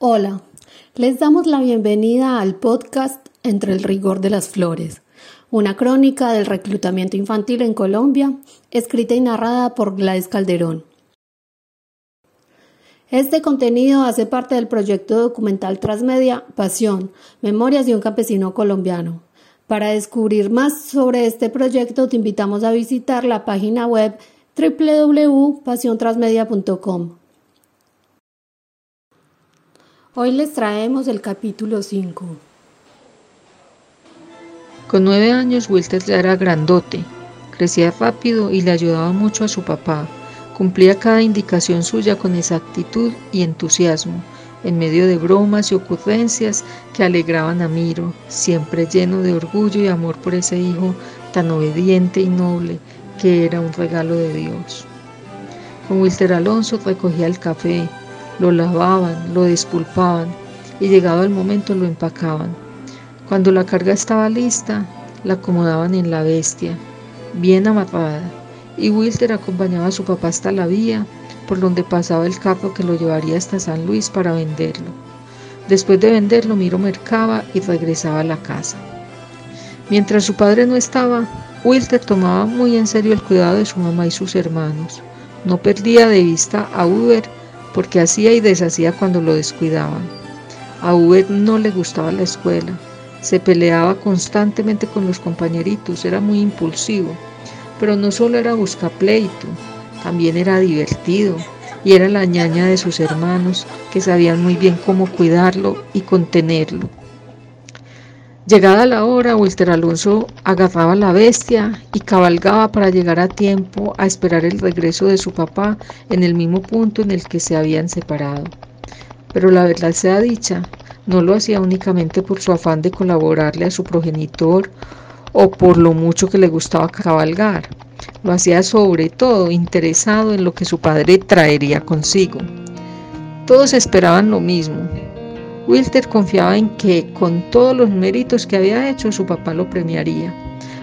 Hola, les damos la bienvenida al podcast Entre el rigor de las flores, una crónica del reclutamiento infantil en Colombia, escrita y narrada por Gladys Calderón. Este contenido hace parte del proyecto documental Transmedia Pasión, Memorias de un campesino colombiano. Para descubrir más sobre este proyecto te invitamos a visitar la página web www.pasiontransmedia.com. Hoy les traemos el capítulo 5. Con nueve años Wilter ya era grandote, crecía rápido y le ayudaba mucho a su papá. Cumplía cada indicación suya con exactitud y entusiasmo, en medio de bromas y ocurrencias que alegraban a Miro, siempre lleno de orgullo y amor por ese hijo tan obediente y noble que era un regalo de Dios. Con Wilter Alonso recogía el café, lo lavaban, lo despulpaban y llegado el momento lo empacaban. Cuando la carga estaba lista, la acomodaban en la bestia, bien amarrada, y Wilter acompañaba a su papá hasta la vía por donde pasaba el carro que lo llevaría hasta San Luis para venderlo. Después de venderlo, Miro mercaba y regresaba a la casa. Mientras su padre no estaba, Wilter tomaba muy en serio el cuidado de su mamá y sus hermanos. No perdía de vista a Uber porque hacía y deshacía cuando lo descuidaban. A Uber no le gustaba la escuela, se peleaba constantemente con los compañeritos, era muy impulsivo, pero no solo era buscar pleito, también era divertido y era la ñaña de sus hermanos que sabían muy bien cómo cuidarlo y contenerlo. Llegada la hora, Wilter Alonso agarraba la bestia y cabalgaba para llegar a tiempo a esperar el regreso de su papá en el mismo punto en el que se habían separado. Pero la verdad sea dicha, no lo hacía únicamente por su afán de colaborarle a su progenitor o por lo mucho que le gustaba cabalgar. Lo hacía sobre todo interesado en lo que su padre traería consigo. Todos esperaban lo mismo, Wilter confiaba en que con todos los méritos que había hecho su papá lo premiaría.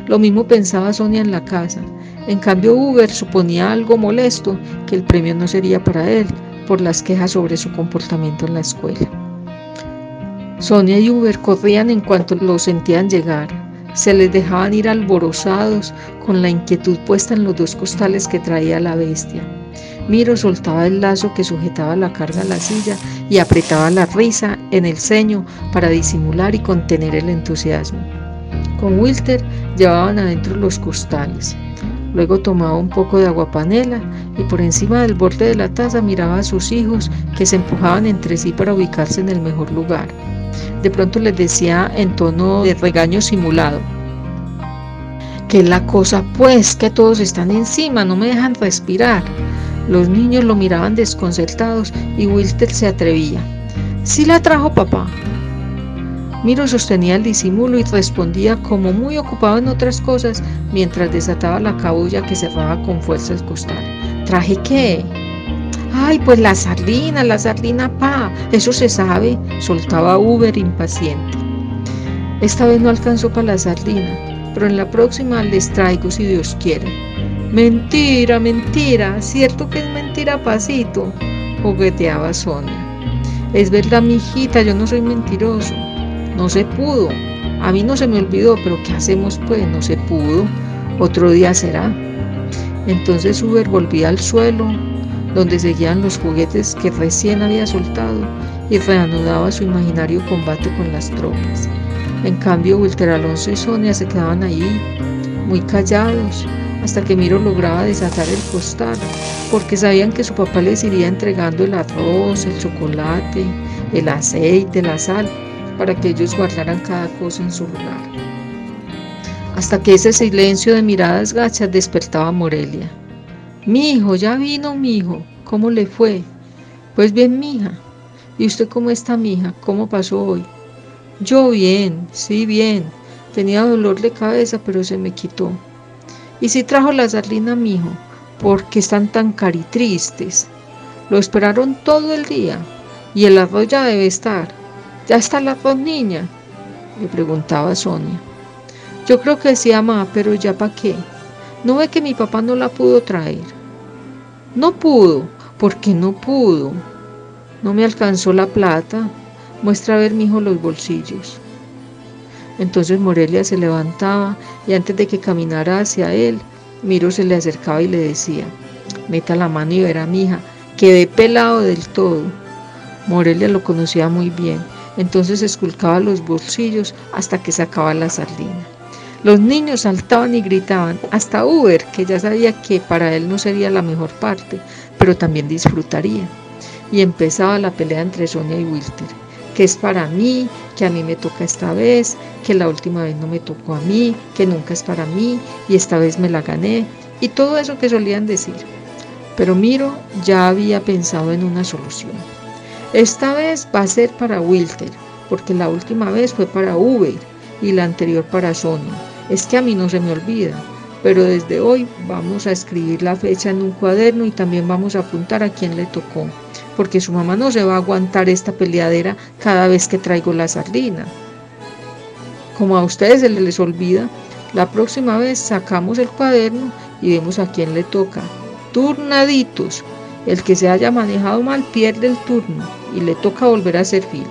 Lo mismo pensaba Sonia en la casa. En cambio, Uber suponía algo molesto que el premio no sería para él por las quejas sobre su comportamiento en la escuela. Sonia y Uber corrían en cuanto lo sentían llegar. Se les dejaban ir alborozados con la inquietud puesta en los dos costales que traía la bestia. Miro soltaba el lazo que sujetaba la carga a la silla y apretaba la risa en el ceño para disimular y contener el entusiasmo. Con Wilter llevaban adentro los costales. Luego tomaba un poco de agua panela y por encima del borde de la taza miraba a sus hijos que se empujaban entre sí para ubicarse en el mejor lugar. De pronto les decía en tono de regaño simulado, ¿qué es la cosa pues? Que todos están encima, no me dejan respirar. Los niños lo miraban desconcertados y Wilter se atrevía. Sí la trajo papá. Miro sostenía el disimulo y respondía como muy ocupado en otras cosas mientras desataba la cabulla que cerraba con fuerza el costal. ¿Traje qué? Ay, pues la sardina, la sardina, pa, eso se sabe, soltaba Uber impaciente. Esta vez no alcanzó para la sardina, pero en la próxima les traigo si Dios quiere. Mentira, mentira, cierto que es mentira, pasito, jugueteaba Sonia. Es verdad, mi hijita, yo no soy mentiroso. No se pudo. A mí no se me olvidó, pero ¿qué hacemos pues? No se pudo. Otro día será. Entonces Uber volvía al suelo, donde seguían los juguetes que recién había soltado, y reanudaba su imaginario combate con las tropas. En cambio, Wilter Alonso y Sonia se quedaban ahí, muy callados, hasta que Miro lograba desatar el costal, porque sabían que su papá les iría entregando el arroz, el chocolate, el aceite, la sal, para que ellos guardaran cada cosa en su lugar. Hasta que ese silencio de miradas gachas despertaba a Morelia. Mi hijo, ya vino mi hijo, ¿cómo le fue? Pues bien, mija. ¿Y usted cómo está, mija? ¿Cómo pasó hoy? Yo bien, sí, bien. Tenía dolor de cabeza, pero se me quitó. Y si trajo la sardina, mijo, porque están tan caritristes. Lo esperaron todo el día y el arroz ya debe estar. ¿Ya está la arroz, niña? Le preguntaba Sonia. Yo creo que sí, mamá, pero ya para qué. ¿No ve que mi papá no la pudo traer? No pudo, porque no pudo. No me alcanzó la plata. Muestra a ver, mijo, los bolsillos. Entonces Morelia se levantaba y antes de que caminara hacia él, Miro se le acercaba y le decía, meta la mano y verá, mija, quedé pelado del todo. Morelia lo conocía muy bien, entonces esculcaba los bolsillos hasta que sacaba la sardina. Los niños saltaban y gritaban, hasta Uber, que ya sabía que para él no sería la mejor parte, pero también disfrutaría. Y empezaba la pelea entre Sonia y Wilter, que es para mí, que a mí me toca esta vez, que la última vez no me tocó a mí, que nunca es para mí y esta vez me la gané, y todo eso que solían decir. Pero Miro ya había pensado en una solución. Esta vez va a ser para Wilter, porque la última vez fue para Uber y la anterior para Sonia es que a mí no se me olvida, pero desde hoy vamos a escribir la fecha en un cuaderno y también vamos a apuntar a quién le tocó, porque su mamá no se va a aguantar esta peleadera cada vez que traigo la sardina. Como a ustedes se les olvida, la próxima vez sacamos el cuaderno y vemos a quién le toca. Turnaditos. El que se haya manejado mal pierde el turno y le toca volver a hacer fila.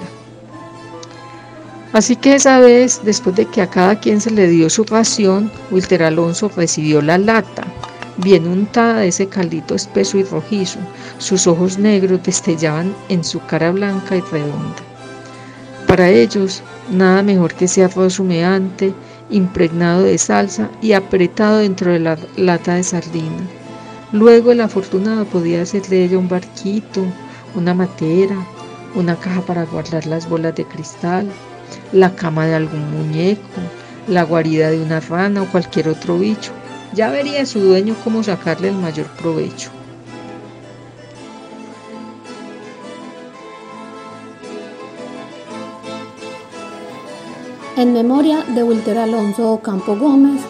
Así que esa vez, después de que a cada quien se le dio su ración, Wilter Alonso recibió la lata, bien untada de ese caldito espeso y rojizo. Sus ojos negros destellaban en su cara blanca y redonda. Para ellos, nada mejor que ese arroz humeante, impregnado de salsa y apretado dentro de la lata de sardina. Luego el afortunado podía hacerle ella un barquito, una matera, una caja para guardar las bolas de cristal, la cama de algún muñeco, la guarida de una rana o cualquier otro bicho. Ya vería su dueño cómo sacarle el mayor provecho. En memoria de Wilter Alonso Ocampo Gómez,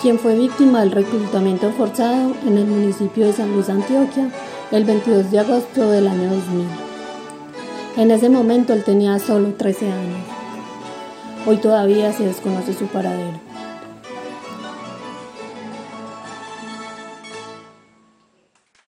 quien fue víctima del reclutamiento forzado en el municipio de San Luis, Antioquia, el 22 de agosto del año 2000. En ese momento él tenía solo 13 años. Hoy todavía se desconoce su paradero.